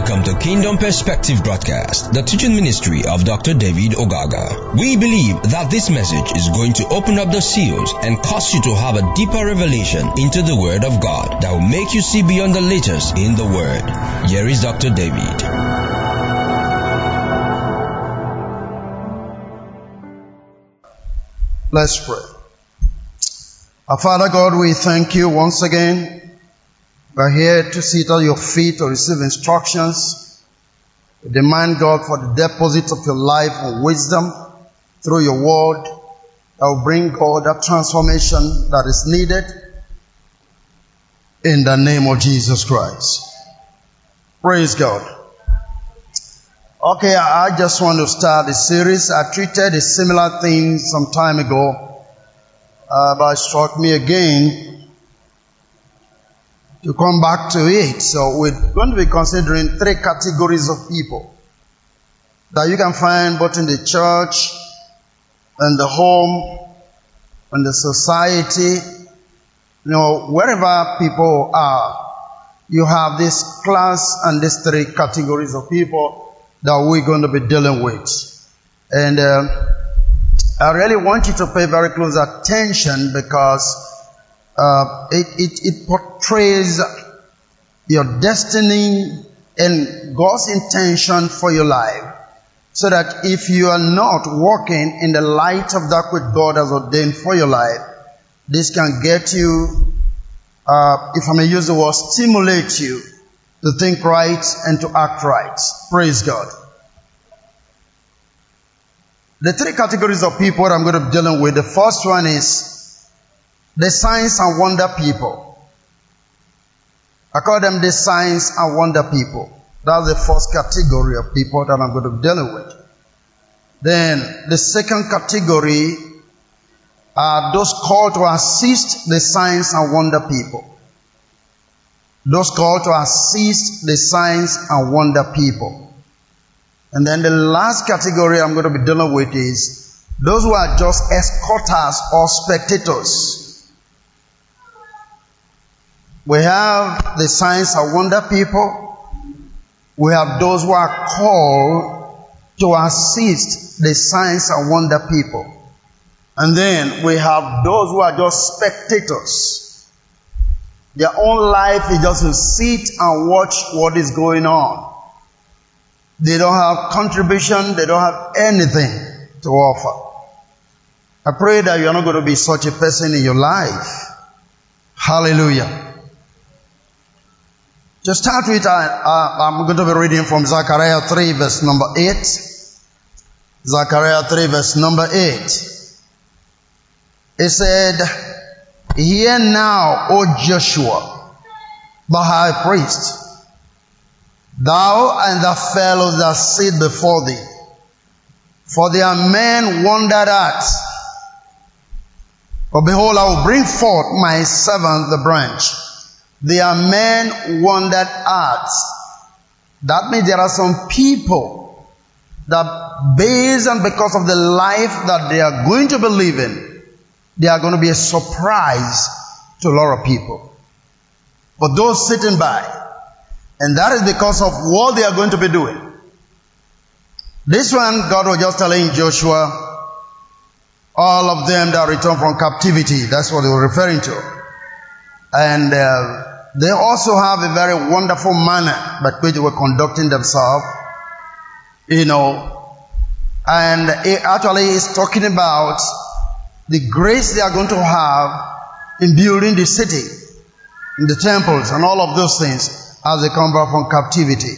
Welcome to Kingdom Perspective Broadcast, the teaching ministry of Dr. David Ogaga. We believe that this message is going to open up the seals and cause you to have a deeper revelation into the Word of God that will make you see beyond the letters in the Word. Here is Dr. David. Let's pray. Our Father God, we thank you once again. We're here to sit at your feet to receive instructions. Demand, God, for the deposit of your life and wisdom through your word that will bring, God, that transformation that is needed in the name of Jesus Christ. Praise God. Okay, I just want to start the series. I treated a similar thing some time ago, uh, but it struck me again to come back to it. So we're going to be considering three categories of people that you can find both in the church and the home and the society. You know, wherever people are, you have this class and these three categories of people that we're going to be dealing with. And uh, I really want you to pay very close attention because uh, it, it, it portrays your destiny and God's intention for your life. So that if you are not walking in the light of that which God has ordained for your life, this can get you, uh, if I may use the word, stimulate you to think right and to act right. Praise God. The three categories of people I'm going to be dealing with. The first one is the signs and wonder people. I call them the signs and wonder people. That's the first category of people that I'm going to be dealing with. Then the second category are those called to assist the signs and wonder people. Those called to assist the signs and wonder people. And then the last category I'm going to be dealing with is those who are just escorters or spectators. We have the signs and wonder people. We have those who are called to assist the signs and wonder people. And then we have those who are just spectators. Their own life is just to sit and watch what is going on. They don't have contribution, they don't have anything to offer. I pray that you're not going to be such a person in your life. Hallelujah. To start with, I'm going to be reading from Zechariah 3 verse number 8. Zechariah 3 verse number 8. It said, Hear now, O Joshua, the high priest, thou and the fellows that sit before thee, for their men wondered at. But behold, I will bring forth my servant, the branch. Their men wondered at. That means there are some people that based on because of the life that they are going to be living, they are going to be a surprise to a lot of people. But those sitting by, and that is because of what they are going to be doing. This one, God was just telling Joshua, all of them that returned from captivity, that's what they were referring to. And uh, they also have a very wonderful manner by which they were conducting themselves, you know. And it actually is talking about the grace they are going to have in building the city, in the temples, and all of those things as they come back from captivity.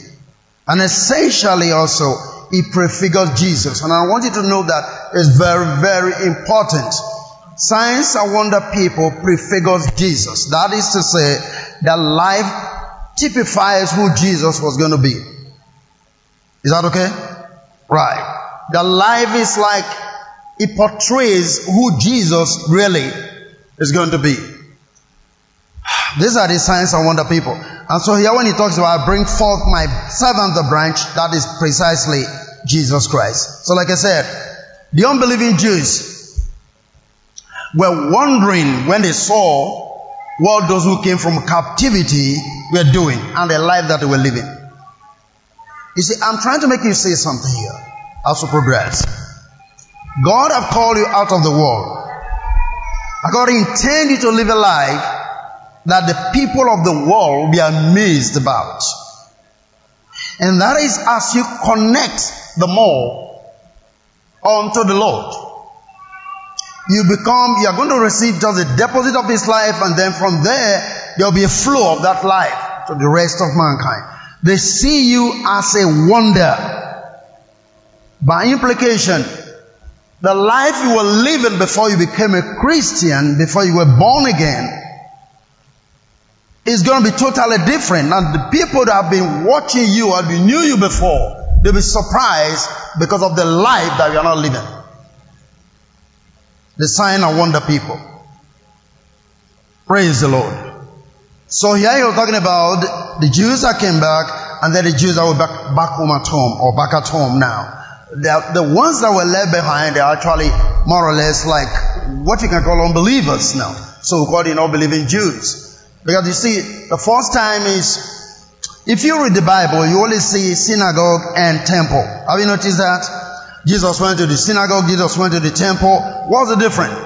And essentially also, it prefigures Jesus. And I want you to know that it's very, very important. Signs and wonder people prefigures Jesus. That is to say, that life typifies who Jesus was going to be. Is that okay? Right. The life is like it portrays who Jesus really is going to be. These are the signs and wonder people. And so here when he talks about I bring forth my servant the branch, that is precisely Jesus Christ. So like I said, the unbelieving Jews were wondering when they saw what those who came from captivity were doing and the life that they were living. You see, I'm trying to make you see something here as we progress. God have called you out of the world. God intend you to live a life that the people of the world be amazed about. And that is as you connect the more unto the Lord. You become, you are going to receive just a deposit of His life and then from there, there will be a flow of that life to the rest of mankind. They see you as a wonder. By implication, the life you were living before you became a Christian, before you were born again, is going to be totally different. And the people that have been watching you or knew you before, they'll be surprised because of the life that you are not living. The sign and wonder people. Praise the Lord. So here you're talking about the Jews that came back and then the Jews that were back, back home at home or back at home now. The, the ones that were left behind are actually more or less like what you can call unbelievers now. So called you know believing Jews. Because you see, the first time is, if you read the Bible, you only see synagogue and temple. Have you noticed that? Jesus went to the synagogue, Jesus went to the temple. What's the difference?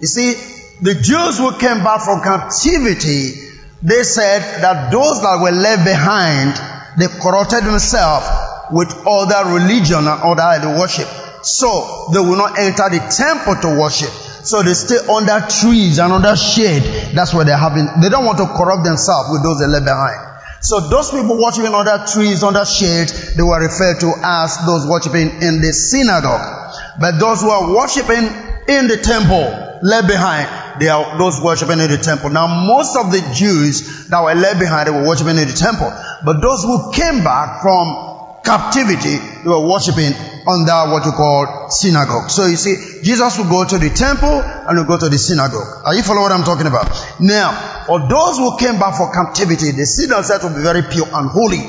You see, the Jews who came back from captivity, they said that those that were left behind, they corrupted themselves with other religion and other worship. So they will not enter the temple to worship. So they stay under trees and under shade. That's where they're having, they don't want to corrupt themselves with those they left behind. So those people worshiping under trees, under shade, they were referred to as those worshiping in the synagogue. But those who are worshiping in the temple, left behind, they are those worshiping in the temple. Now most of the Jews that were left behind, they were worshiping in the temple. But those who came back from captivity, they were worshiping under what you call synagogue. So you see, Jesus will go to the temple and will go to the synagogue. Are you following what I'm talking about? Now, for those who came back for captivity, they see themselves to be very pure and holy.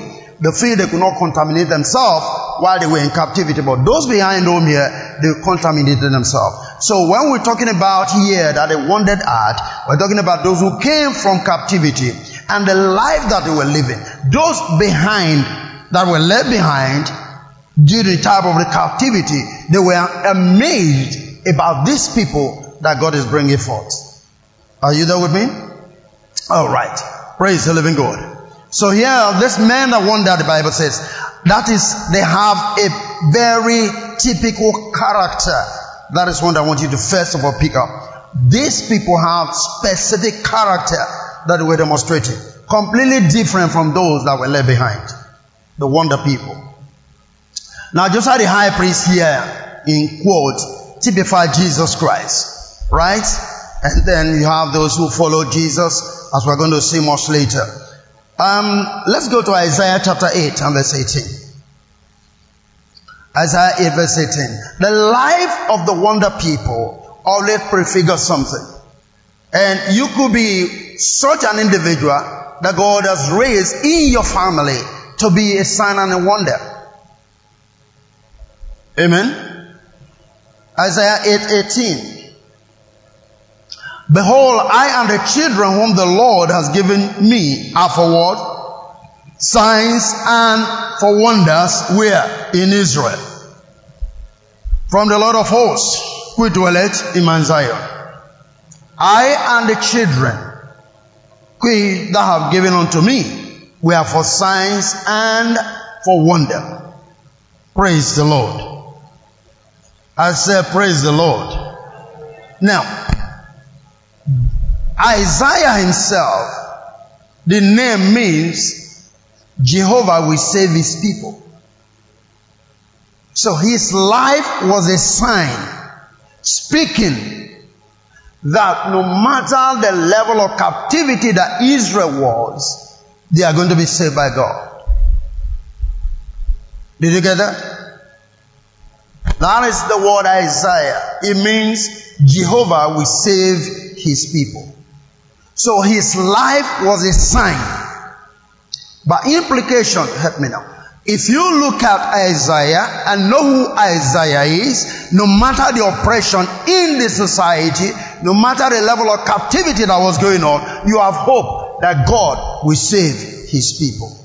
They feel they could not contaminate themselves while they were in captivity. But those behind home here, they contaminated themselves. So when we're talking about here that they wandered at, we're talking about those who came from captivity and the life that they were living. Those behind that were left behind during the time of the captivity, they were amazed about these people that God is bringing forth. Are you there with me? All right. Praise the living God. So here, this man that wonder, the Bible says, that is, they have a very typical character. That is one I want you to first of all pick up. These people have specific character that were demonstrating. Completely different from those that were left behind. The wonder people. Now, like the high priest here, in quote, typify Jesus Christ, right? And then you have those who follow Jesus, as we're going to see much later. Um, let's go to Isaiah chapter 8 and verse 18. Isaiah 8 verse 18. The life of the wonder people always prefigures something. And you could be such an individual that God has raised in your family to be a sign and a wonder. Amen. Isaiah 8 18. Behold, I and the children whom the Lord has given me are for what? Signs and for wonders where? In Israel. From the Lord of hosts, who dwelleth in Mount Zion. I and the children which thou have given unto me were for signs and for wonder. Praise the Lord. I said, Praise the Lord. Now, Isaiah himself, the name means Jehovah will save his people. So his life was a sign speaking that no matter the level of captivity that Israel was, they are going to be saved by God. Did you get that? That is the word Isaiah. It means Jehovah will save his people. So his life was a sign. By implication, help me now. If you look at Isaiah and know who Isaiah is, no matter the oppression in the society, no matter the level of captivity that was going on, you have hope that God will save his people.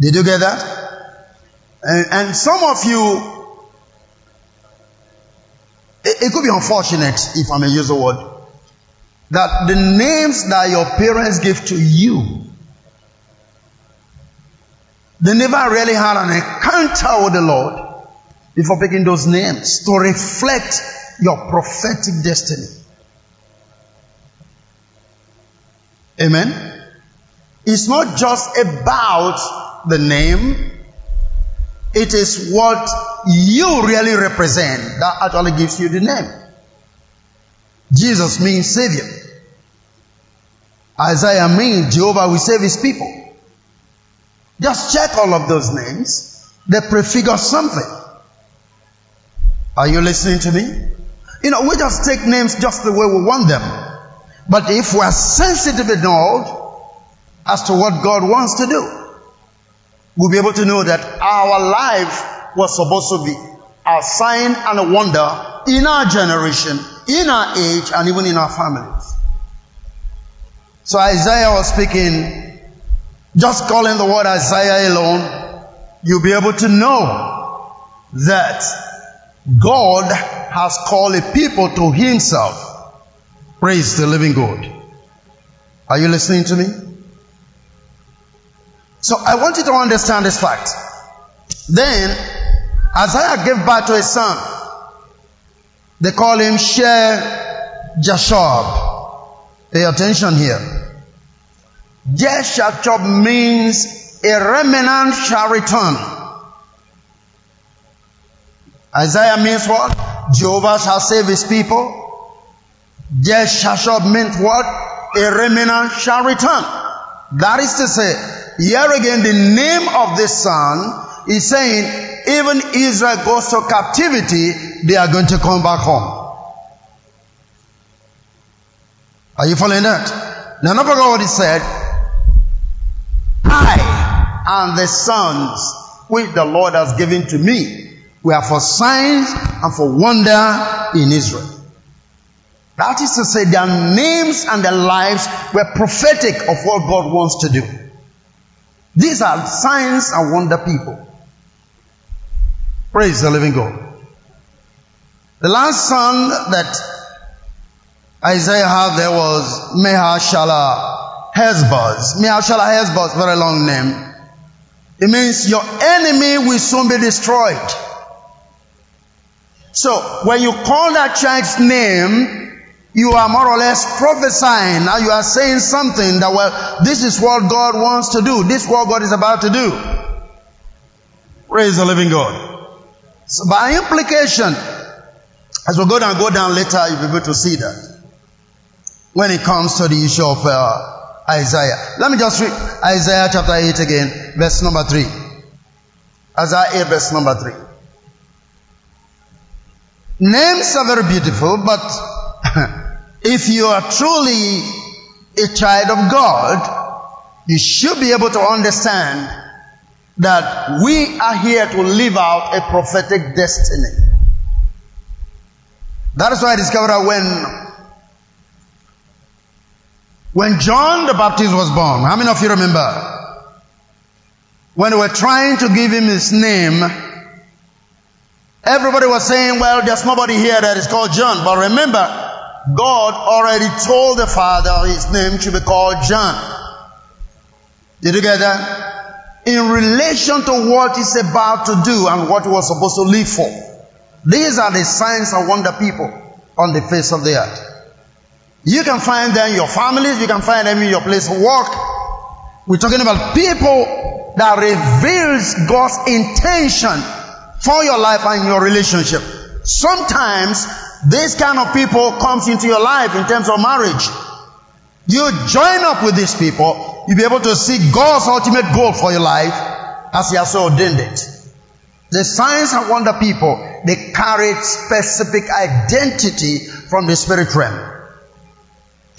Did you get that? And, and some of you, it, it could be unfortunate, if I may use the word, that the names that your parents give to you, they never really had an encounter with the Lord before picking those names to reflect your prophetic destiny. Amen. It's not just about the name. It is what you really represent that actually gives you the name. Jesus means Savior. Isaiah means Jehovah will save his people. Just check all of those names. They prefigure something. Are you listening to me? You know, we just take names just the way we want them. But if we're sensitive enough as to what God wants to do, we'll be able to know that our life was supposed to be a sign and a wonder in our generation, in our age, and even in our families. So Isaiah was speaking, just calling the word Isaiah alone, you'll be able to know that God has called a people to himself. Praise the living God. Are you listening to me? So I want you to understand this fact. Then Isaiah gave birth to a son. They call him Shear Jashub. Pay attention here. Jeshachub means a remnant shall return. Isaiah means what? Jehovah shall save his people. Jeshashub meant what? A remnant shall return. That is to say, here again, the name of this son is saying, even Israel goes to captivity, they are going to come back home. Are you following that? Now, not forget what he said. I and the sons which the Lord has given to me were for signs and for wonder in Israel. That is to say, their names and their lives were prophetic of what God wants to do. These are signs and wonder people. Praise the living God. The last son that Isaiah had there was Maher-shalal-hash-baz. Mahashala Hezbaz, very long name. It means your enemy will soon be destroyed. So when you call that child's name, you are more or less prophesying. Now you are saying something that, well, this is what God wants to do. This is what God is about to do. Praise the living God. So by implication, as we go down, go down later, you'll be able to see that. When it comes to the issue of uh, Isaiah. Let me just read Isaiah chapter 8 again, verse number 3. Isaiah 8, verse number 3. Names are very beautiful, but if you are truly a child of God, you should be able to understand that we are here to live out a prophetic destiny. That is why I discovered when when John the Baptist was born, how many of you remember? When they were trying to give him his name, Everybody was saying, well, there's nobody here that is called John. But remember, God already told the Father his name should be called John. Did you get that? In relation to what he's about to do and what he was supposed to live for. These are the signs and wonder people on the face of the earth. You can find them in your families, you can find them in your place of work. We're talking about people that reveals God's intention for your life and your relationship. Sometimes this kind of people comes into your life in terms of marriage. You join up with these people, you'll be able to see God's ultimate goal for your life as He has ordained it. The signs and wonder people, they carry specific identity from the spirit realm.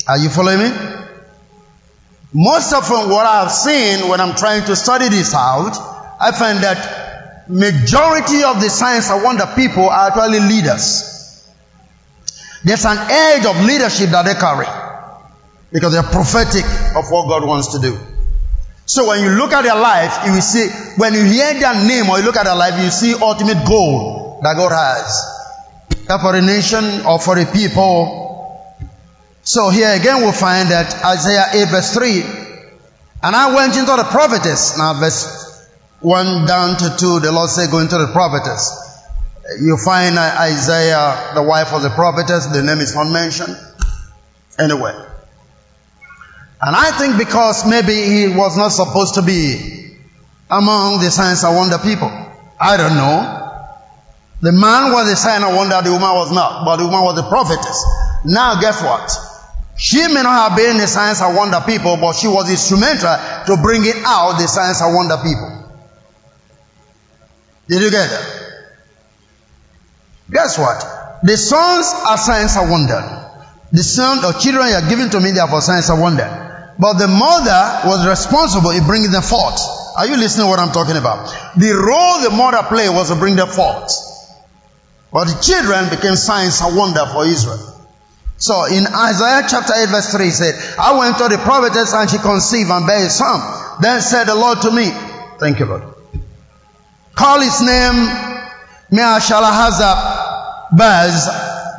Are you following me? Most often what I've seen when I'm trying to study this out, I find that majority of the signs and wonder people are actually leaders. There's an edge of leadership that they carry because they're prophetic of what God wants to do. So when you look at their life, you will see, when you hear their name or you look at their life, you see ultimate goal that God has. That for a nation or for a people. So here again we'll find that Isaiah 8 verse 3. And I went into the prophetess. Now verse 1 down to 2, the Lord said, go into the prophetess. You find Isaiah, the wife of the prophetess, the name is not mentioned. Anyway. And I think because maybe he was not supposed to be among the signs and wonder people. I don't know. The man was a sign and wonder, the woman was not, but the woman was a prophetess. Now guess what? She may not have been the signs and wonder people, but she was instrumental to bringing out the signs and wonder people. Did you get that? Guess what? The sons are signs and wonder. The son or children you are given to me, they are for signs and wonder. But the mother was responsible in bringing them forth. Are you listening to what I'm talking about? The role the mother played was to bring them forth. But the children became signs and wonder for Israel. So in Isaiah chapter 8 verse 3 said, I went to the prophetess and she conceived and bare a son. Then said the Lord to me, Thank you Lord. Call his name Maher-shalal-hash-baz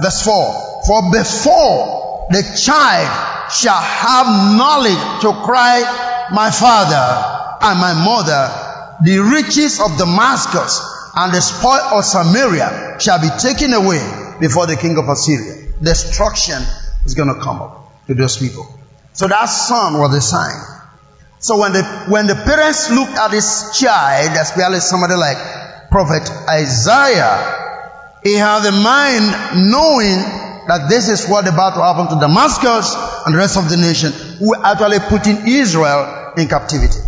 verse 4. For before the child shall have knowledge to cry, my father and my mother, the riches of Damascus and the spoil of Samaria shall be taken away before the king of Assyria. Destruction is going to come up to those people. So that son was a sign. So when the, when the parents looked at this child, especially somebody like prophet Isaiah, he had the mind knowing that this is what about to happen to Damascus and the rest of the nation who are actually putting Israel in captivity.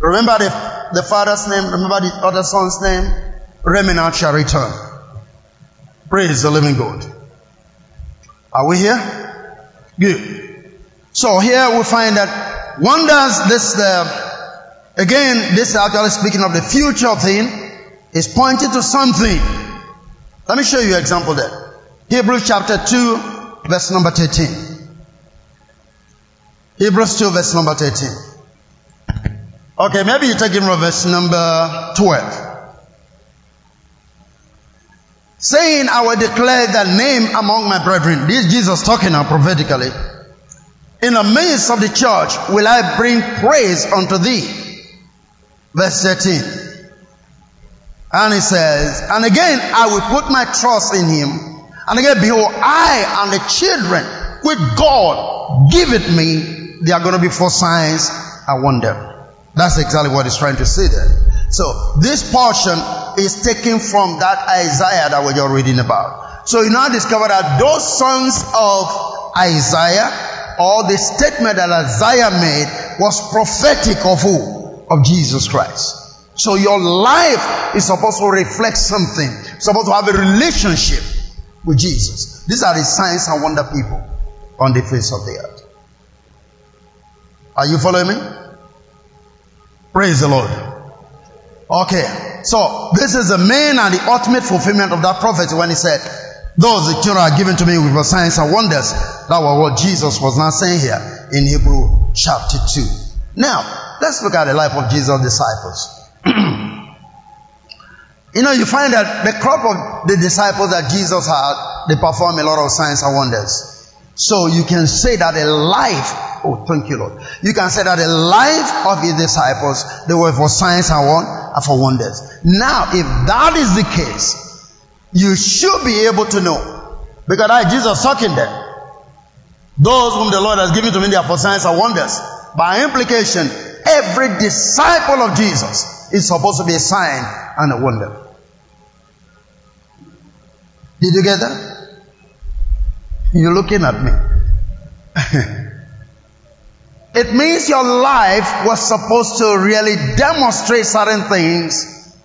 Remember the, the father's name, remember the other son's name? Remnant shall return. Praise the living God. Are we here? Good. So here we find that wonders this the again this is actually speaking of the future thing is pointing to something. Let me show you an example there. Hebrews chapter 2, verse number 13. Hebrews 2, verse number 13. Okay, maybe you take it from verse number 12. Saying, I will declare the name among my brethren. This Jesus talking now prophetically. In the midst of the church will I bring praise unto thee. Verse 13. And he says, and again I will put my trust in him and again, behold, I and the children which God giveth me, they are going to be for signs and wonder. That's exactly what he's trying to say there. So this portion is taken from that Isaiah that we are just reading about. So you now discover that those sons of Isaiah, or the statement that Isaiah made, was prophetic of who? Of Jesus Christ. So your life is supposed to reflect something, supposed to have a relationship with Jesus. These are the signs and wonder people on the face of the earth. Are you following me? Praise the Lord. Okay, so this is the main and the ultimate fulfillment of that prophecy when he said, Those children are given to me with signs and wonders. That was what Jesus was not saying here in Hebrew chapter 2. Now, let's look at the life of Jesus' disciples. You know, you find that the crop of the disciples that Jesus had, they perform a lot of signs and wonders. So you can say that a life, oh, thank you, Lord. You can say that the life of his disciples, they were for signs and, for wonders. Now, if that is the case, you should be able to know. Because I, Jesus talking there. Those whom the Lord has given to me, they are for signs and wonders. By implication, every disciple of Jesus is supposed to be a sign and a wonder. You get that? You're looking at me. it means your life was supposed to really demonstrate certain things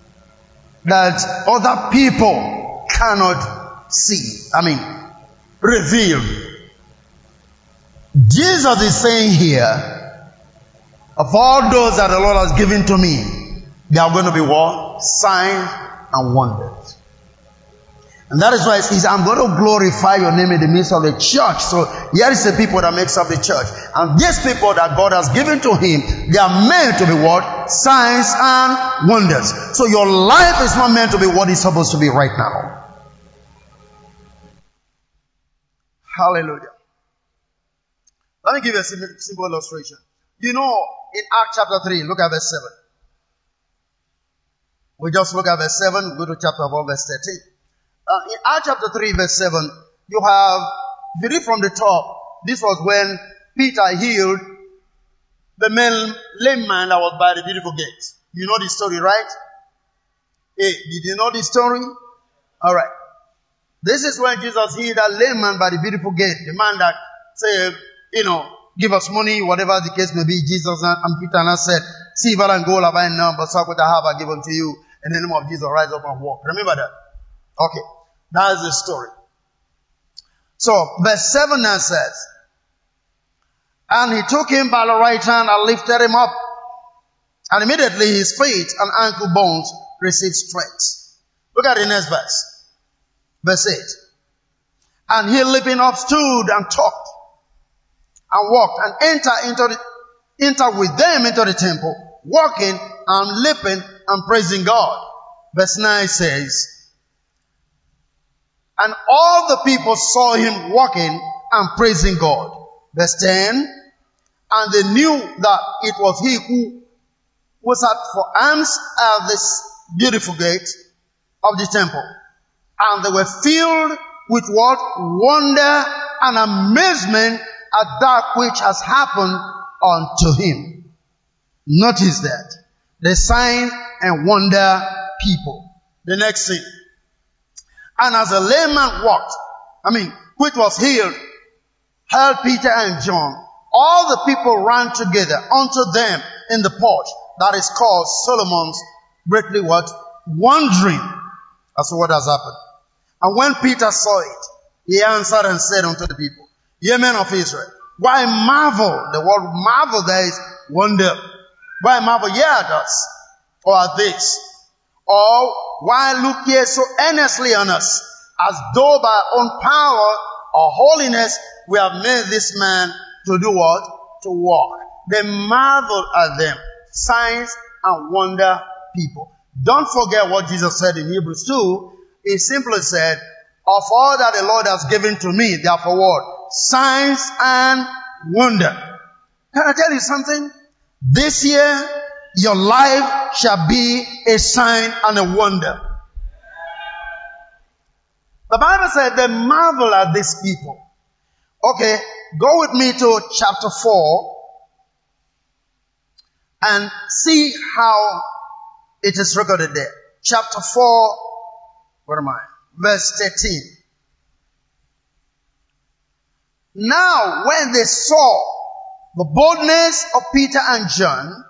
that other people cannot see. I mean, reveal. Jesus is saying here, of all those that the Lord has given to me, they are going to be what? Signs and wonders. And that is why it says, I'm going to glorify your name in the midst of the church. So here is the people that makes up the church. And these people that God has given to him, they are meant to be what? Signs and wonders. So your life is not meant to be what it's supposed to be right now. Hallelujah. Let me give you a simple illustration. You know, in Acts chapter 3, look at verse 7. We just look at verse 7, go to chapter 4, verse 13. Uh, in Acts chapter 3, verse 7, you have, if you read from the top, this was when Peter healed the man, lame man that was by the beautiful gate. You know the story, right? Hey, did you know the story? Alright. This is when Jesus healed that lame man by the beautiful gate. The man that said, you know, give us money, whatever the case may be. Jesus and Peter and I said, silver and gold have I none, but what I have I give unto you. In the name of Jesus, rise up and walk. Remember that. Okay. That's the story. So, verse 7 now says, And he took him by the right hand and lifted him up. And immediately his feet and ankle bones received strength. Look at the next verse. Verse 8. And he leaping up stood and talked and walked and entered into the, entered with them into the temple, walking and leaping and praising God. Verse 9 says, and all the people saw him walking and praising God. Verse 10. And they knew that it was he who was at for alms at this beautiful gate of the temple. And they were filled with what? Wonder and amazement at that which has happened unto him. Notice that. The sign and wonder people. The next thing. And as a layman walked, I mean, which was healed, held Peter and John, all the people ran together unto them in the porch that is called Solomon's greatly what? Wondering as to what has happened. And when Peter saw it, he answered and said unto the people, Ye men of Israel, why marvel? The word marvel there is wonder. Why marvel ye at us or at this? Or why look ye so earnestly on us, as though by our own power or holiness we have made this man to do what? To walk. They marvel at them. Signs and wonder people. Don't forget what Jesus said in Hebrews 2. He simply said, of all that the Lord has given to me, therefore what? Signs and wonder. Can I tell you something? This year, your life shall be a sign and a wonder. The Bible said they marvel at these people. Okay, go with me to chapter 4 and see how it is recorded there. Chapter 4, where am I? Verse 13. Now, when they saw the boldness of Peter and John,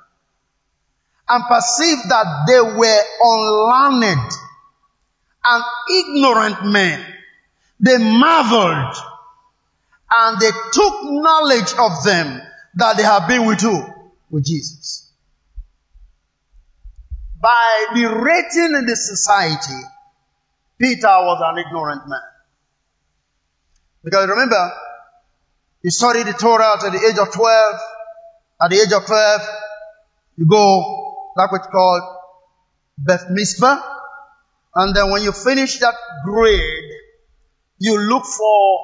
and perceived that they were unlearned and ignorant men. They marveled and they took knowledge of them that they have been with who? With Jesus. By the rating in the society, Peter was an ignorant man. Because remember, he studied the Torah at the age of 12. At the age of 12, you go that which called Bar Mitzvah. And then when you finish that grade, you look for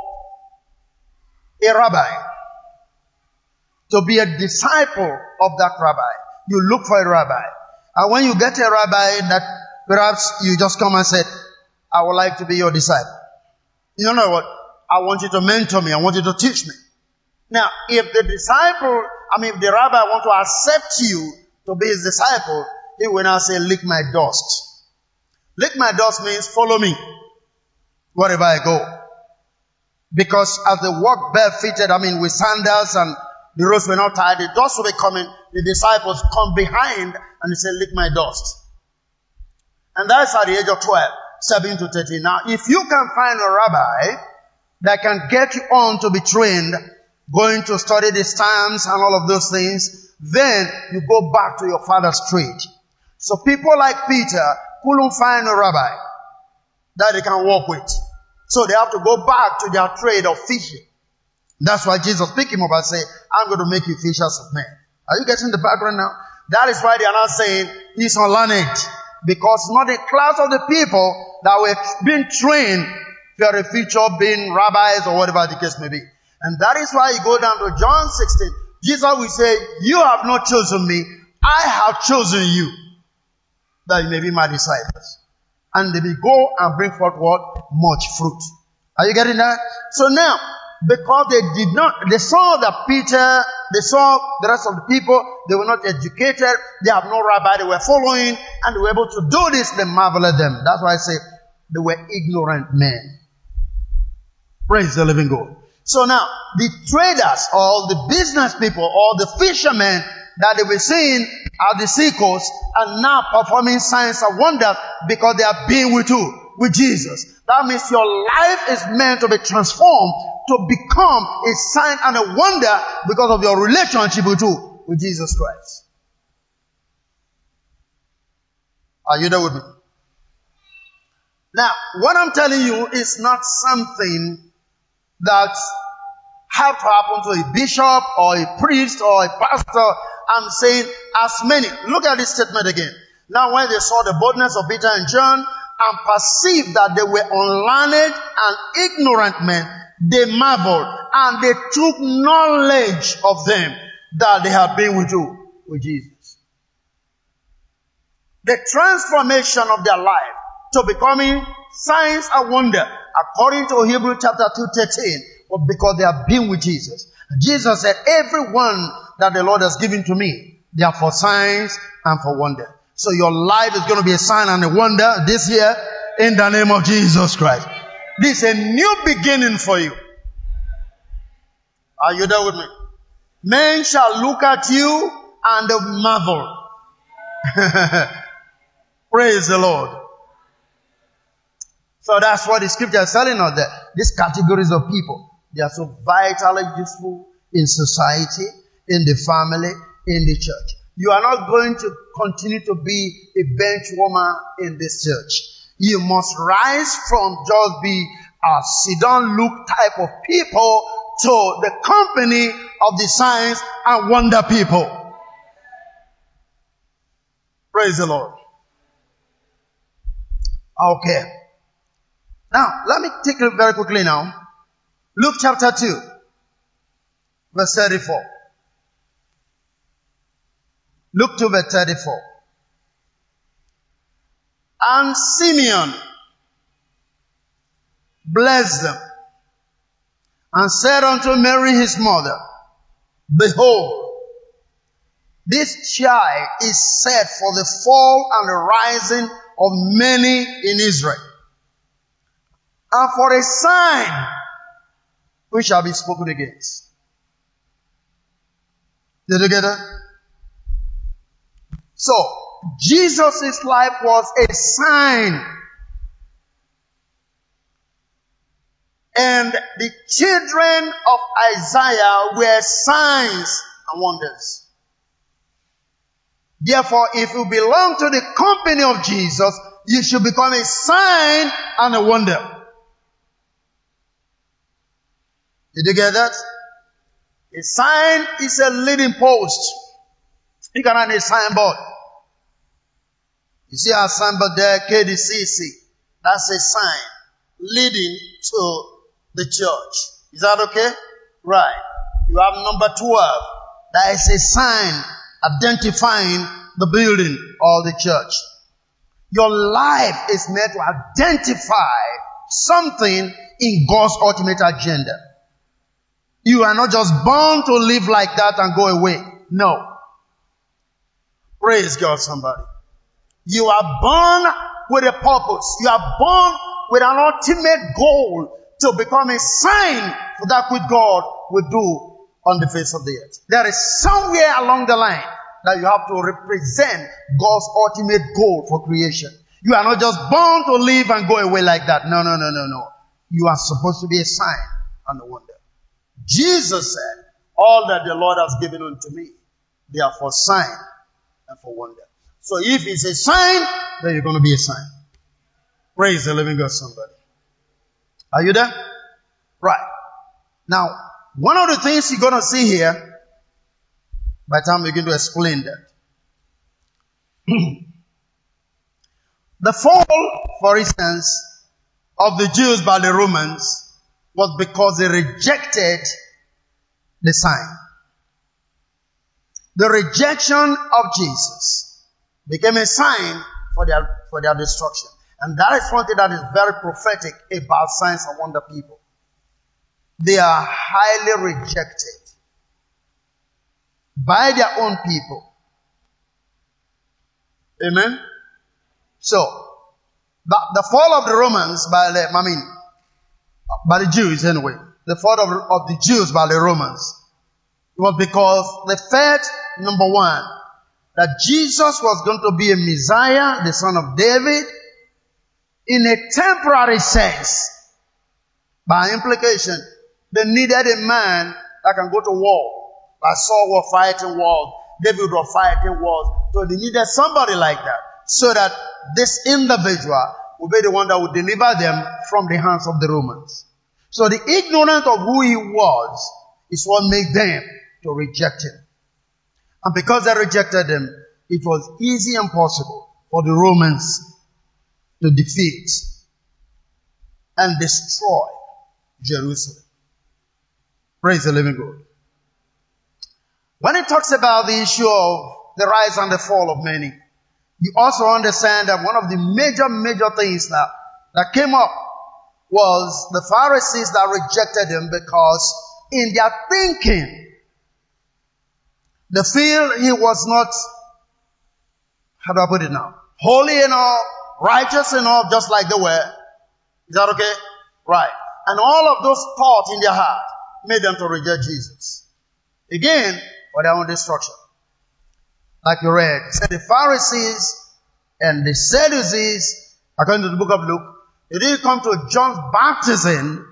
a rabbi to be a disciple of that rabbi. You look for a rabbi. And when you get a rabbi that perhaps you just come and say, I would like to be your disciple. You know what? I want you to mentor me. I want you to teach me. Now, if the disciple, I mean, if the rabbi want to accept you to be his disciple, he will now say, lick my dust. Lick my dust means follow me wherever I go. Because as they walk barefooted, I mean with sandals and the roads were not tied, the dust will be coming, the disciples come behind and they say, lick my dust. And that's at the age of 12, 7 to 13. Now, if you can find a rabbi that can get you on to be trained, going to study the Psalms and all of those things, then you go back to your father's trade. So people like Peter couldn't find a rabbi that they can work with. So they have to go back to their trade of fishing. That's why Jesus picked him up and said, I'm going to make you fishers of men. Are you getting the background now? That is why they are not saying he's unlearned. Because not a class of the people that were being trained for a future being rabbis or whatever the case may be. And that is why you go down to John 16. Jesus will say, you have not chosen me. I have chosen you that you may be my disciples. And they will go and bring forth what? Much fruit. Are you getting that? So now, because they did not, they saw that Peter, they saw the rest of the people, they were not educated, they have no rabbi, they were following, and they were able to do this, they marveled at them. That's why I say they were ignorant men. Praise the living God. So now, the traders or the business people or the fishermen that they were seeing at the seacoast are now performing signs of wonders because they are being with who? With Jesus. That means your life is meant to be transformed to become a sign and a wonder because of your relationship with who? With Jesus Christ. Are you there with me? Now, what I'm telling you is not something that have to happen to a bishop or a priest or a pastor. I'm saying as many. Look at this statement again. Now when they saw the boldness of Peter and John and perceived that they were unlearned and ignorant men, they marveled and they took knowledge of them that they had been with who? With Jesus. The transformation of their life to becoming signs and wonder according to Hebrew chapter 2:13, but because they have been with Jesus. Jesus said, everyone that the Lord has given to me, they are for signs and for wonder. So your life is going to be a sign and a wonder this year in the name of Jesus Christ. This is a new beginning for you. Are you there with me? Men shall look at you and marvel. Praise the Lord. So that's what the scripture is telling us that these categories of people, they are so vitally useful in society, in the family, in the church. You are not going to continue to be a bench warmer in this church. You must rise from just be a sit down look type of people to the company of the signs and wonder people. Praise the Lord. Okay. Now, let me take it very quickly now. Luke chapter 2, verse 34. Luke 2, verse 34. And Simeon blessed them and said unto Mary his mother, Behold, this child is set for the fall and the rising of many in Israel and for a sign which shall be spoken against. Did you get that? So, Jesus' life was a sign. And the children of Isaiah were signs and wonders. Therefore, if you belong to the company of Jesus, you should become a sign and a wonder. Did you get that? A sign is a leading post. You can have a signboard. You see our signboard there, KDCC. That's a sign leading to the church. Is that okay? Right. You have number 12. That is a sign identifying the building or the church. Your life is meant to identify something in God's ultimate agenda. You are not just born to live like that and go away. No. Praise God, somebody. You are born with a purpose. You are born with an ultimate goal to become a sign for that which God will do on the face of the earth. There is somewhere along the line that you have to represent God's ultimate goal for creation. You are not just born to live and go away like that. No, no, no, no, no. You are supposed to be a sign and a wonder. Jesus said, all that the Lord has given unto me, they are for sign and for wonder. So if it's a sign, then you're going to be a sign. Praise the living God, somebody. Are you there? Right. Now, one of the things you're going to see here, by the time we begin to explain that. the fall, for instance, of the Jews by the Romans was because they rejected the sign. The rejection of Jesus became a sign for their, for their destruction. And that is something that is very prophetic about signs and wonder people. They are highly rejected by their own people. Amen. So, the, the fall of the Romans by the, I mean, by the Jews anyway, the fall of, of the Jews by the Romans It was because they felt, number one, that Jesus was going to be a Messiah, the son of David, in a temporary sense. By implication, they needed a man that can go to war. Like Saul was fighting wars, David was fighting wars. So they needed somebody like that. So that this individual would be the one that would deliver them from the hands of the Romans. So the ignorance of who he was is what made them to reject him. And because they rejected him, it was easy and possible for the Romans to defeat and destroy Jerusalem. Praise the living God. When it talks about the issue of the rise and the fall of many, you also understand that one of the major, major things that, that came up was the Pharisees that rejected him because in their thinking, they feel he was not, how do I put it now? Holy enough, righteous enough, just like they were. Is that okay? Right. And all of those thoughts in their heart made them to reject Jesus. Again, for their own destruction. Like you read, said the Pharisees and the Sadducees, according to the book of Luke, they didn't come to John's baptism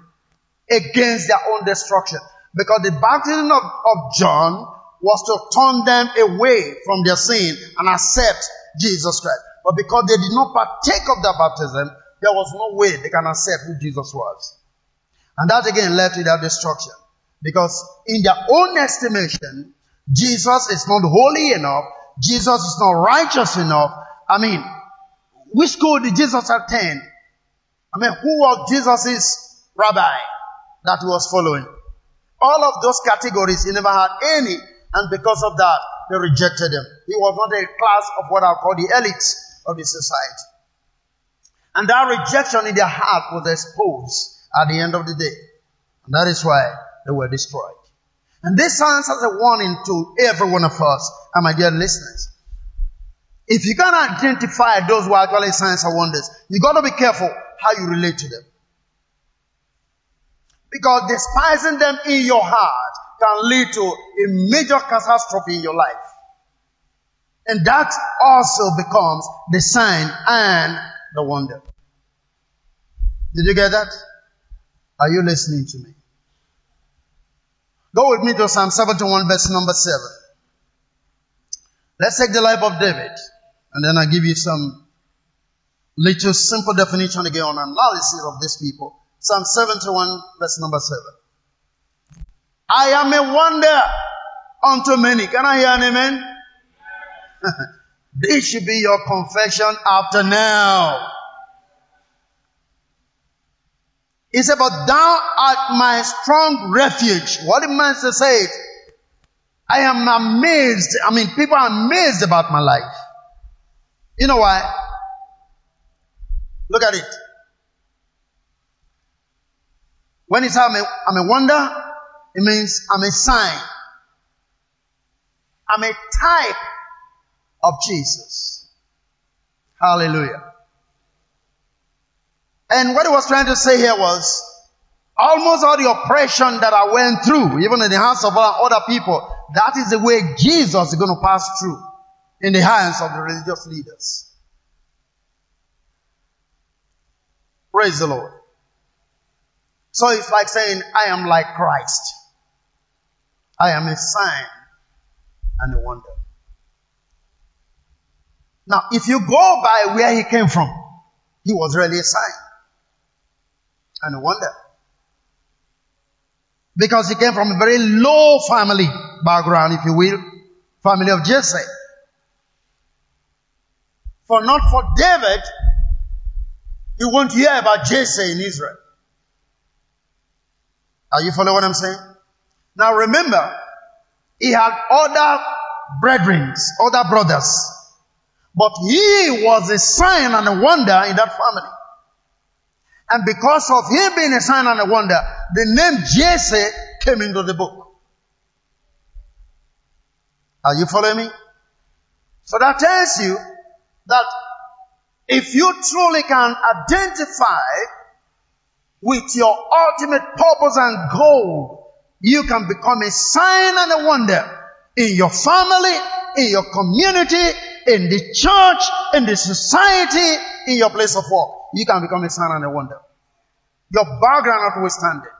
against their own destruction. Because the baptism of, of John was to turn them away from their sin and accept Jesus Christ. But because they did not partake of that baptism, there was no way they can accept who Jesus was. And that again led to their destruction. Because in their own estimation, Jesus is not holy enough. Jesus is not righteous enough. I mean, which school did Jesus attend? I mean, who was Jesus' rabbi that he was following? All of those categories, he never had any. And because of that, they rejected him. He was not a class of what I call the elites of the society. And that rejection in their heart was exposed at the end of the day. And that is why they were destroyed. And this stands as a warning to every one of us and my dear listeners. If you can identify those who are actually signs and wonders, you got to be careful how you relate to them. Because despising them in your heart can lead to a major catastrophe in your life. And that also becomes the sign and the wonder. Did you get that? Are you listening to me? Go with me to Psalm 71 verse number 7. Let's take the life of David and then I'll give you some little simple definition again on analysis of these people. Psalm 71 verse number 7. I am a wonder unto many. Can I hear an amen? this should be your confession after now. He said, but thou art my strong refuge. What it means to say I am amazed. I mean, people are amazed about my life. You know why? Look at it. When he says I'm a, I'm a wonder, it means I'm a sign. I'm a type of Jesus. Hallelujah. And what he was trying to say here was, almost all the oppression that I went through, even in the hands of other people, that is the way Jesus is going to pass through in the hands of the religious leaders. Praise the Lord. So it's like saying, I am like Christ. I am a sign and a wonder. Now, if you go by where he came from, He was really a sign. And a wonder. Because he came from a very low family background, if you will, family of Jesse. For not for David, you won't hear about Jesse in Israel. Are you following what I'm saying? Now remember, he had other brethren, other brothers. But he was a sign and a wonder in that family. And because of him being a sign and a wonder, the name Jesse came into the book. Are you following me? So that tells you that if you truly can identify with your ultimate purpose and goal, you can become a sign and a wonder in your family, in your community, in the church, in the society, in your place of work. You can become a sign and a wonder. Your background notwithstanding.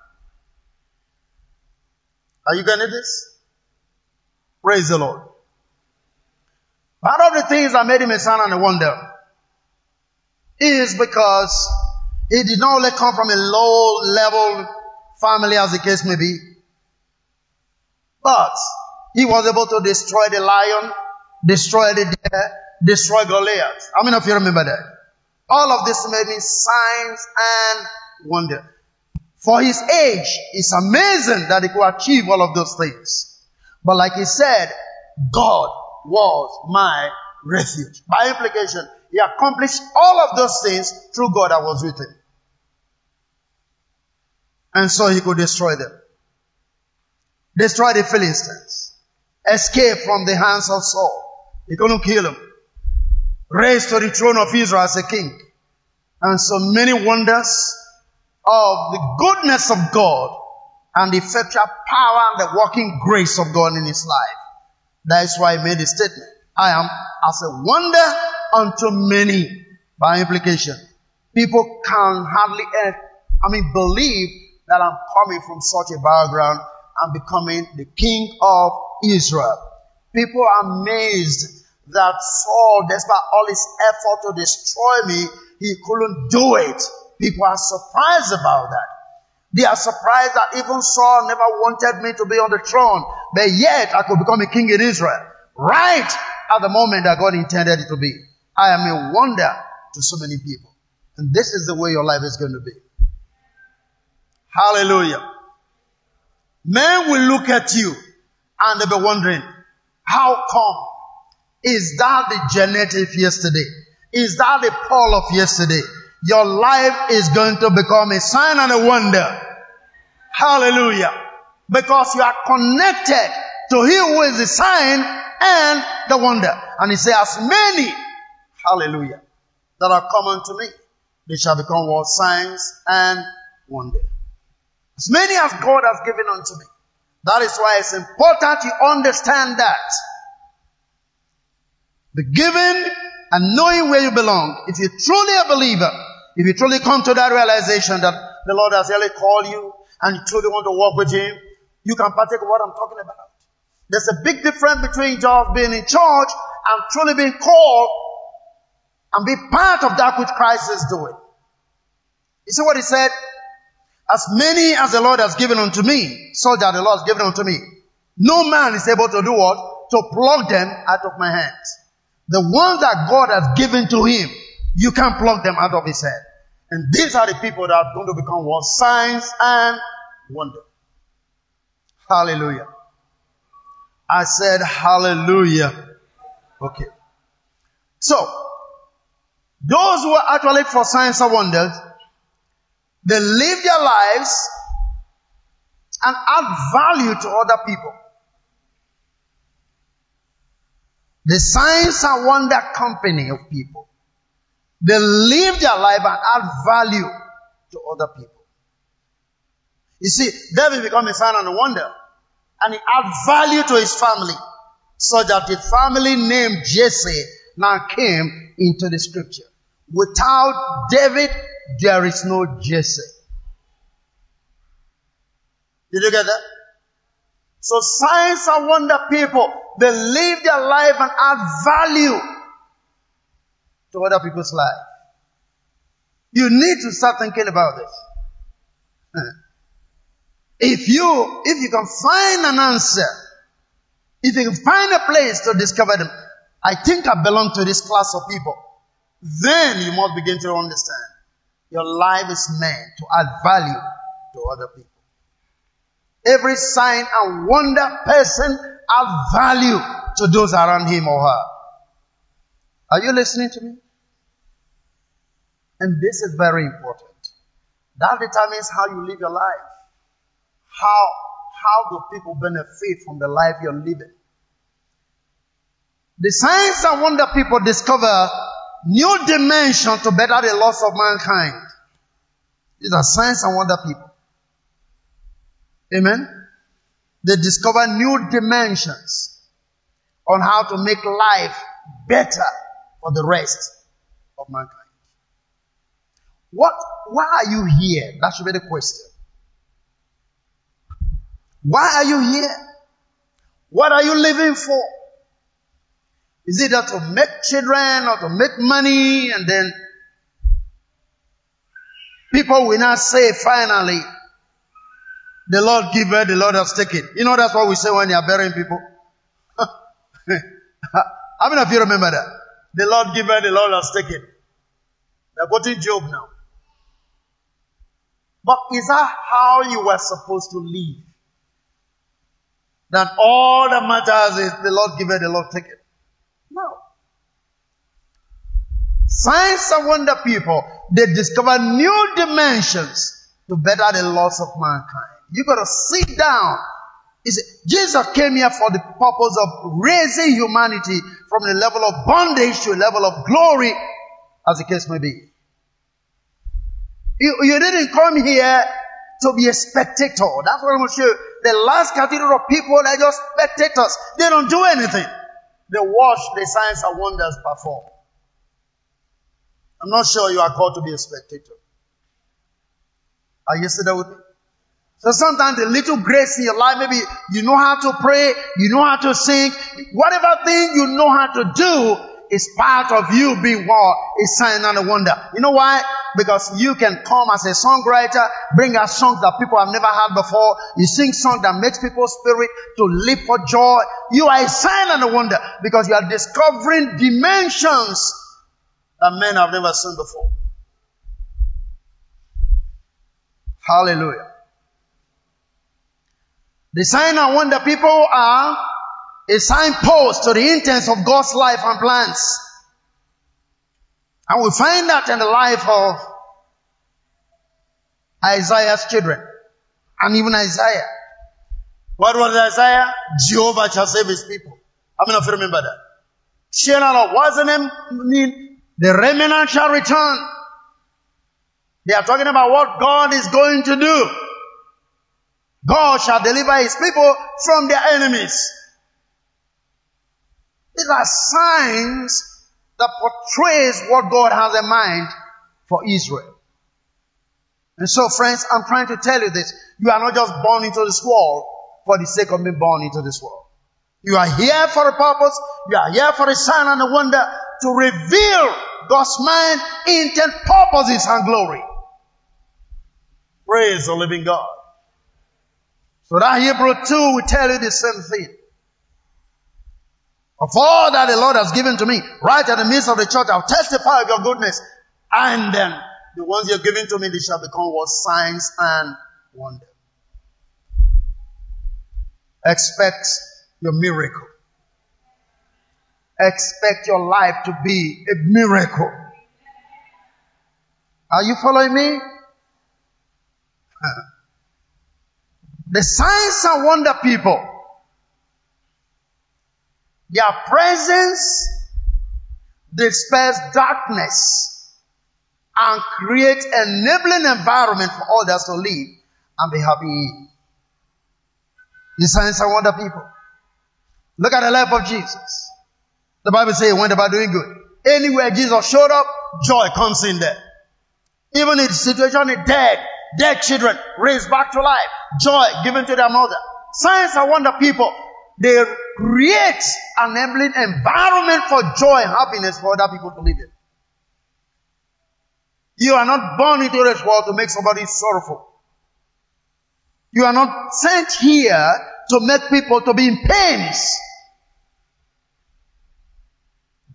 Are you getting this? Praise the Lord. Part of the things that made him a sign and a wonder is because he did not only come from a low level family as the case may be, but he was able to destroy the lion, destroy the deer, destroy Goliath. How many of you remember that? All of this made me signs and wonder. For his age, it's amazing that he could achieve all of those things. But like he said, God was my refuge. By implication, he accomplished all of those things through God that was with him. And so he could destroy them. Destroy the Philistines. Escape from the hands of Saul. He couldn't kill him. Raised to the throne of Israel as a king. And so many wonders of the goodness of God and the effectual power and the working grace of God in his life. That is why he made the statement. I am as a wonder unto many. By implication, people can hardly, I mean, believe that I'm coming from such a background and becoming the king of Israel. People are amazed that Saul, despite all his effort to destroy me, he couldn't do it. People are surprised about that. They are surprised that even Saul never wanted me to be on the throne, but yet I could become a king in Israel. Right at the moment that God intended it to be. I am a wonder to so many people. And this is the way your life is going to be. Hallelujah. Men will look at you and they'll be wondering, how come? Is that the genetic yesterday? Is that the Paul of yesterday? Your life is going to become a sign and a wonder. Hallelujah. Because you are connected to Him who is the sign and the wonder. And He says, as many, hallelujah, that are common to me, they shall become what? Signs and wonder. As many as God has given unto me. That is why it's important you understand that. The giving and knowing where you belong. If you're truly a believer, if you truly come to that realization that the Lord has really called you and you truly want to walk with Him, you can partake of what I'm talking about. There's a big difference between just being in church and truly being called and be part of that which Christ is doing. You see what he said? As many as the Lord has given unto me, so that the Lord has given unto me. No man is able to do what? To pluck them out of my hands. The ones that God has given to him, you can't pluck them out of his hand. And these are the people that are going to become what? Signs and wonder. Hallelujah. I said hallelujah. Okay. So, those who are actually for signs and wonders, they live their lives and add value to other people. The signs and wonder company of people. They live their life and add value to other people. You see, David become a sign and a wonder. And he add value to his family. So that the family name Jesse now came into the scripture. Without David, there is no Jesse. Did you get that? So signs and wonder people, they live their life and add value to other people's life. You need to start thinking about this. If you, if you can find an answer, if you can find a place to discover them, I think I belong to this class of people. Then you must begin to understand your life is meant to add value to other people. Every sign and wonder person add value to those around him or her. Are you listening to me? And this is very important. That determines how you live your life. How, how do people benefit from the life you're living? The signs and wonder people discover new dimension to better the loss of mankind. These are signs and wonder people. Amen. They discover new dimensions on how to make life better for the rest of mankind. What, why are you here? That should be the question. Why are you here? What are you living for? Is it to make children or to make money and then people will not say finally, the Lord give it, the Lord has taken. You know that's what we say when you are burying people. How many of you remember that? The Lord give it, the Lord has taken. They're quoting Job now. But is that how you were supposed to live? That all that matters is the Lord give it, the Lord take it. No. Science and wonder people, they discover new dimensions to better the loss of mankind. You gotta sit down. Jesus came here for the purpose of raising humanity from the level of bondage to a level of glory, as the case may be. You, you didn't come here to be a spectator. That's what I'm going to show you. The last category of people are just spectators. They don't do anything. They watch the signs and wonders perform. I'm not sure you are called to be a spectator. Are you still there with me? So sometimes the little grace in your life, maybe you know how to pray, you know how to sing, whatever thing you know how to do is part of you being what? A sign and a wonder. You know why? Because you can come as a songwriter, bring us songs that people have never heard before. You sing songs that makes people's spirit to leap for joy. You are a sign and a wonder because you are discovering dimensions that men have never seen before. Hallelujah. The sign and wonder people are a signpost to the intents of God's life and plans. And we find that in the life of Isaiah's children and even Isaiah. What was Isaiah? Jehovah shall save his people. How many of you remember that? Of what's the name? The remnant shall return. They are talking about what God is going to do. God shall deliver his people from their enemies. These are signs that portrays what God has in mind for Israel. And so friends, I'm trying to tell you this. You are not just born into this world for the sake of being born into this world. You are here for a purpose. You are here for a sign and a wonder to reveal God's mind, intent, purposes, and glory. Praise the living God. So that Hebrew 2 will tell you the same thing. Of all that the Lord has given to me, right at the midst of the church, I'll testify of your goodness. And then the ones you're giving to me, they shall become what signs and wonder. Expect your miracle. Expect your life to be a miracle. Are you following me? The signs and wonder people their presence dispels darkness and create enabling environment for others to live and be happy. The signs and wonder people. Look at the life of Jesus. The Bible says he went about doing good. Anywhere Jesus showed up, joy comes in there. Even in the situation of dead, dead children raised back to life, joy given to their mother. Signs and wonder people they create an enabling environment for joy and happiness for other people to live in. You are not born into this world to make somebody sorrowful. You are not sent here to make people to be in pains.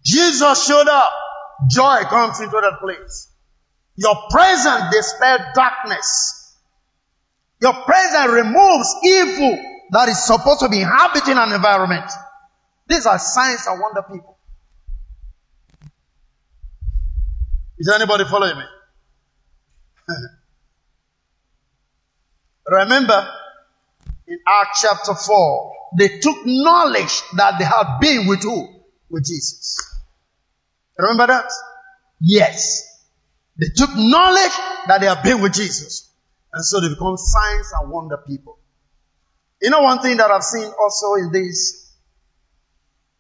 Jesus showed up. Joy comes into that place. Your presence dispels darkness. Your presence removes evil that is supposed to be inhabiting an environment. These are signs and wonder people. Is anybody following me? Remember, in Acts chapter 4, they took knowledge that they had been with who? With Jesus. Remember that? Yes. They took knowledge that they have been with Jesus. And so they become signs and wonder people. You know one thing that I've seen also in this?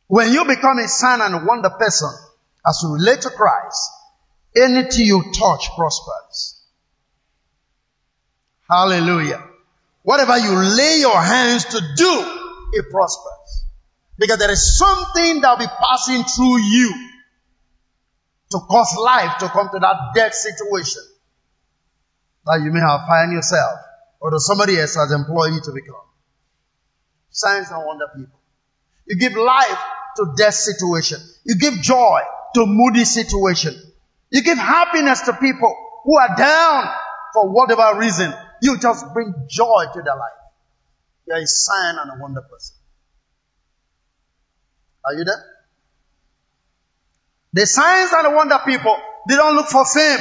When you become a sign and wonder person, as you relate to Christ, anything you touch prospers. Hallelujah. Whatever you lay your hands to do, it prospers. Because there is something that will be passing through you to cause life to come to that dead situation that you may have found yourself or that somebody else has employed you to become. Signs and wonder people. You give life to death situation. You give joy to moody situation. You give happiness to people who are down for whatever reason. You just bring joy to their life. You are a sign and a wonder person. Are you there? The signs and the wonder people, they don't look for fame.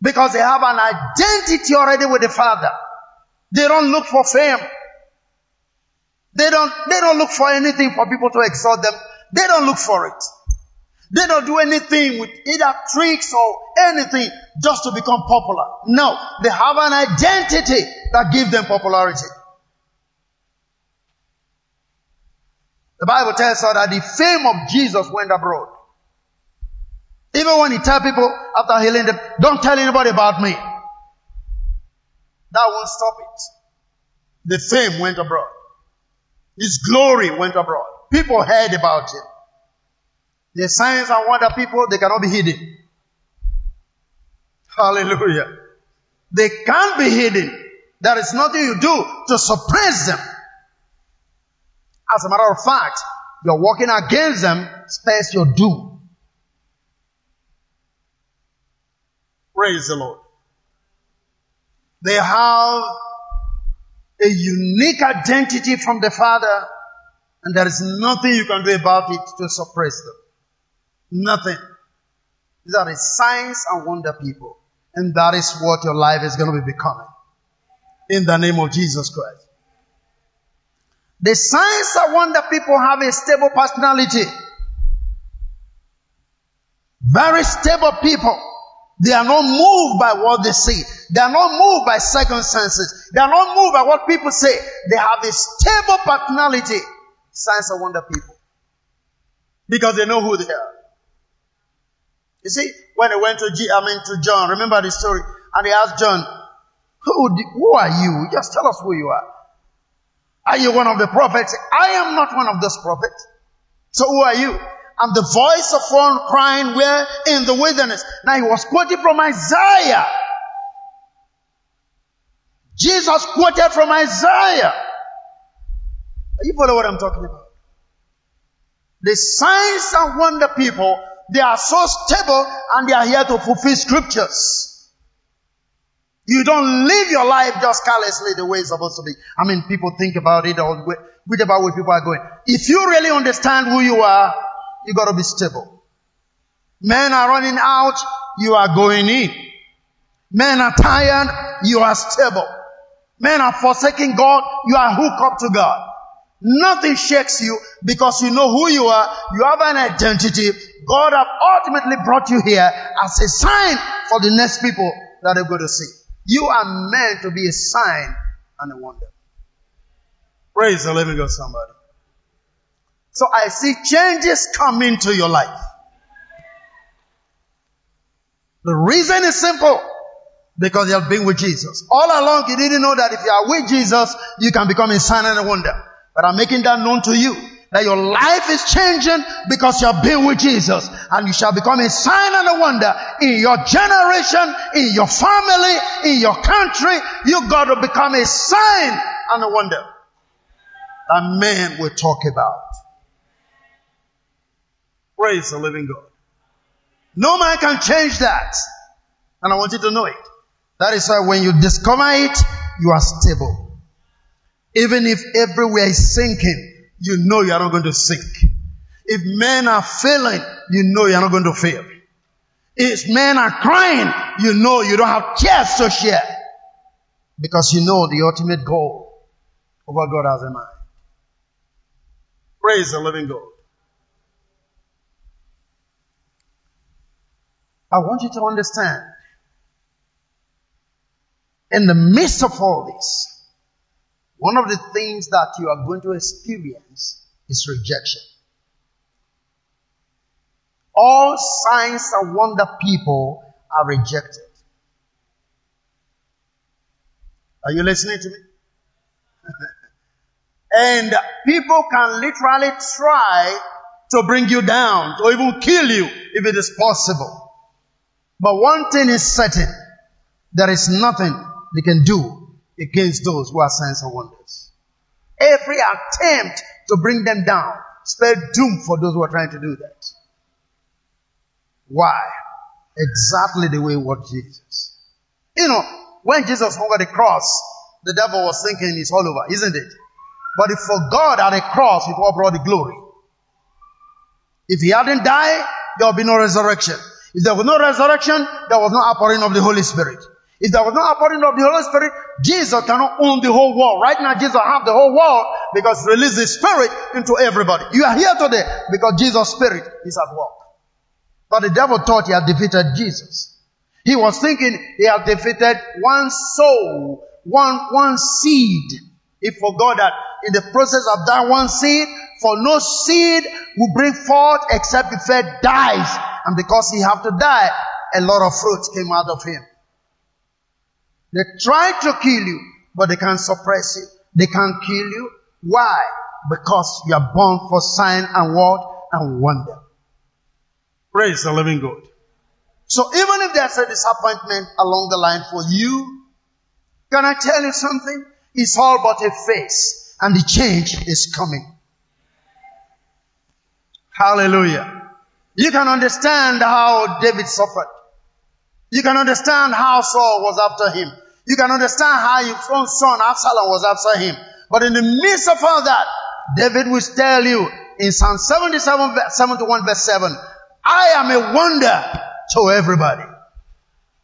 Because they have an identity already with the Father. They don't look for fame. They don't, they don't look for anything for people to exalt them. They don't look for it. They don't do anything with either tricks or anything just to become popular. No, they have an identity that gives them popularity. The Bible tells us that the fame of Jesus went abroad. Even when he tell people after healing them, don't tell anybody about me. That won't stop it. The fame went abroad. His glory went abroad. People heard about him. The signs and wonder people, they cannot be hidden. Hallelujah. They can't be hidden. There is nothing you do to suppress them. As a matter of fact, you're working against them, spares your doom. Praise the Lord. They have a unique identity from the Father, and there is nothing you can do about it to suppress them. Nothing. These are the signs and wonder people. And that is what your life is going to be becoming. In the name of Jesus Christ. The signs and wonder people have a stable personality. Very stable people. They are not moved by what they see. They are not moved by circumstances. They are not moved by what people say. They have a stable personality. Signs and wonder people. Because they know who they are. You see, when they went to G, I mean to John, remember the story, and they asked John, who, who are you? Just tell us who you are. Are you one of the prophets? I am not one of those prophets. So who are you? I'm the voice of one crying where in the wilderness. Now he was quoting from Isaiah. Jesus quoted from Isaiah. Are you follow what I'm talking about? The signs and wonder people, they are so stable and they are here to fulfill scriptures. You don't live your life just carelessly the way it's supposed to be. I mean, people think about it or about where people are going. If you really understand who you are, you gotta be stable. Men are running out, you are going in. Men are tired, you are stable. Men are forsaking God, you are hooked up to God. Nothing shakes you because you know who you are. You have an identity. God have ultimately brought you here as a sign for the next people that are going to see. You are meant to be a sign and a wonder. Praise the living God, somebody. So I see changes coming to your life. The reason is simple. Because you have been with Jesus. All along you didn't know that if you are with Jesus, you can become a sign and a wonder. But I'm making that known to you. That your life is changing because you have been with Jesus. and you shall become a sign and a wonder in your generation, in your family, in your country. You got to become a sign and a wonder that men will talk about. Praise the living God. No man can change that. And I want you to know it. That is why when you discover it, you are stable. Even if everywhere is sinking, you know you are not going to sink. If men are failing, you know you are not going to fail. If men are crying, you know you don't have tears to share. Because you know the ultimate goal of what God has in mind. Praise the living God. I want you to understand in the midst of all this, one of the things that you are going to experience is rejection. All signs and wonder people are rejected. Are you listening to me? and people can literally try to bring you down, to even kill you if it is possible. But one thing is certain. There is nothing they can do against those who are signs and wonders. Every attempt to bring them down spell doom for those who are trying to do that. Why? Exactly the way what Jesus. You know, when Jesus hung on the cross, the devil was thinking it's all over, isn't it? But if for God at the cross, it all brought the glory. If he hadn't died, there would be no resurrection. If there was no resurrection, there was no outpouring of the Holy Spirit. If there was no outpouring of the Holy Spirit, Jesus cannot own the whole world. Right now, Jesus have the whole world because release the Spirit into everybody. You are here today because Jesus' Spirit is at work. But the devil thought he had defeated Jesus. He was thinking he had defeated one soul, one, one seed. He forgot that in the process of that one seed, for no seed will bring forth except if it dies. And because he have to die, a lot of fruit came out of him. They try to kill you, but they can't suppress you. They can't kill you. Why? Because you are born for sign and word And wonder. Praise the living God. So even if there's a disappointment along the line for you, can I tell you something? It's all but a face and the change is coming. Hallelujah. You can understand how David suffered. You can understand how Saul was after him. You can understand how his own son Absalom was after him. But in the midst of all that, David will tell you in Psalm 77, 71 verse 7, I am a wonder to everybody.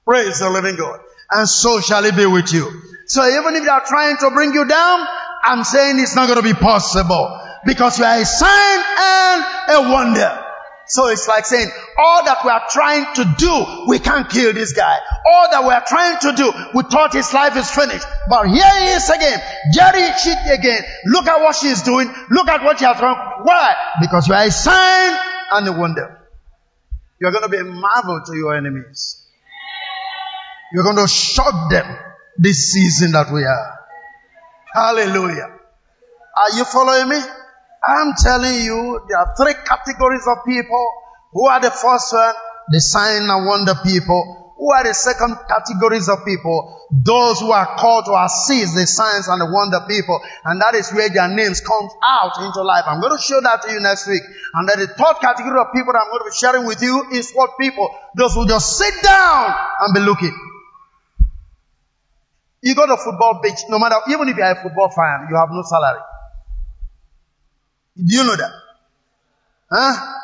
Praise the living God. And so shall it be with you. So even if they are trying to bring you down, I'm saying it's not going to be possible because you are a sign and a wonder. So it's like saying, all that we are trying to do, we can't kill this guy. All that we are trying to do, we thought his life is finished. But here he is again. Jerry cheat again. Look at what she's doing. Look at what she has done. Why? Because you are a sign and a wonder. You're going to be a marvel to your enemies. You're going to shock them this season that we are. Hallelujah. Are you following me? I'm telling you, there are three categories of people. Who are the first one? The sign and wonder people. Who are the second categories of people? Those who are called to assist the signs and the wonder people. And that is where their names come out into life. I'm going to show that to you next week. And then the third category of people I'm going to be sharing with you is what people? Those who just sit down and be looking. You go to football pitch, no matter, even if you are a football fan, you have no salary. Do you know that? Huh?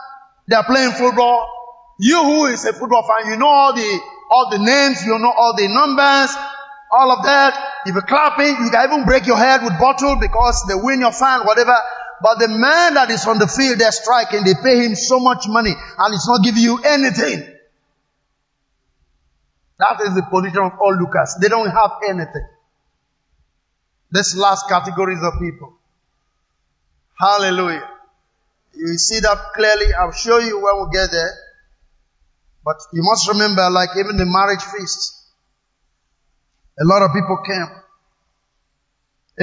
They are playing football. You who is a football fan, you know all the, all the names, you know all the numbers, all of that. If you're clapping, you can even break your head with bottle because they win your fan, whatever. But the man that is on the field, they're striking, they pay him so much money and it's not giving you anything. That is the position of all Lucas. They don't have anything. This last categories of people. Hallelujah. You see that clearly. I'll show you when we get there. But you must remember, like even the marriage feast, a lot of people came.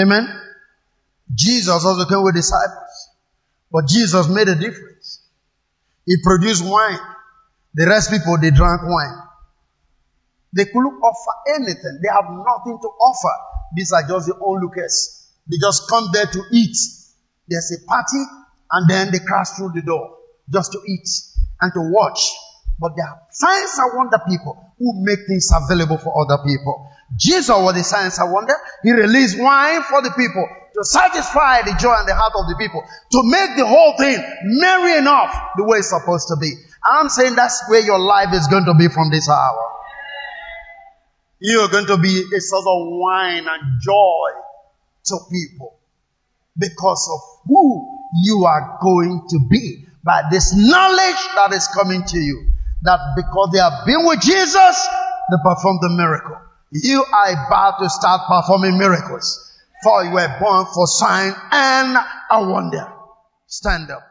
Amen. Jesus also came with disciples. But Jesus made a difference. He produced wine. The rest people, they drank wine. They couldn't offer anything. They have nothing to offer. These are just the onlookers. They just come there to eat. There's a party and then they crash through the door just to eat and to watch. But there are signs and wonder people who make things available for other people. Jesus was the signs and wonder. He released wine for the people to satisfy the joy and the heart of the people, to make the whole thing merry enough the way it's supposed to be. I'm saying that's where your life is going to be from this hour. You are going to be a source of wine and joy to people because of who you are going to be by this knowledge that is coming to you. That because they have been with Jesus, they perform the miracle. You are about to start performing miracles. For you were born for sign and a wonder. Stand up.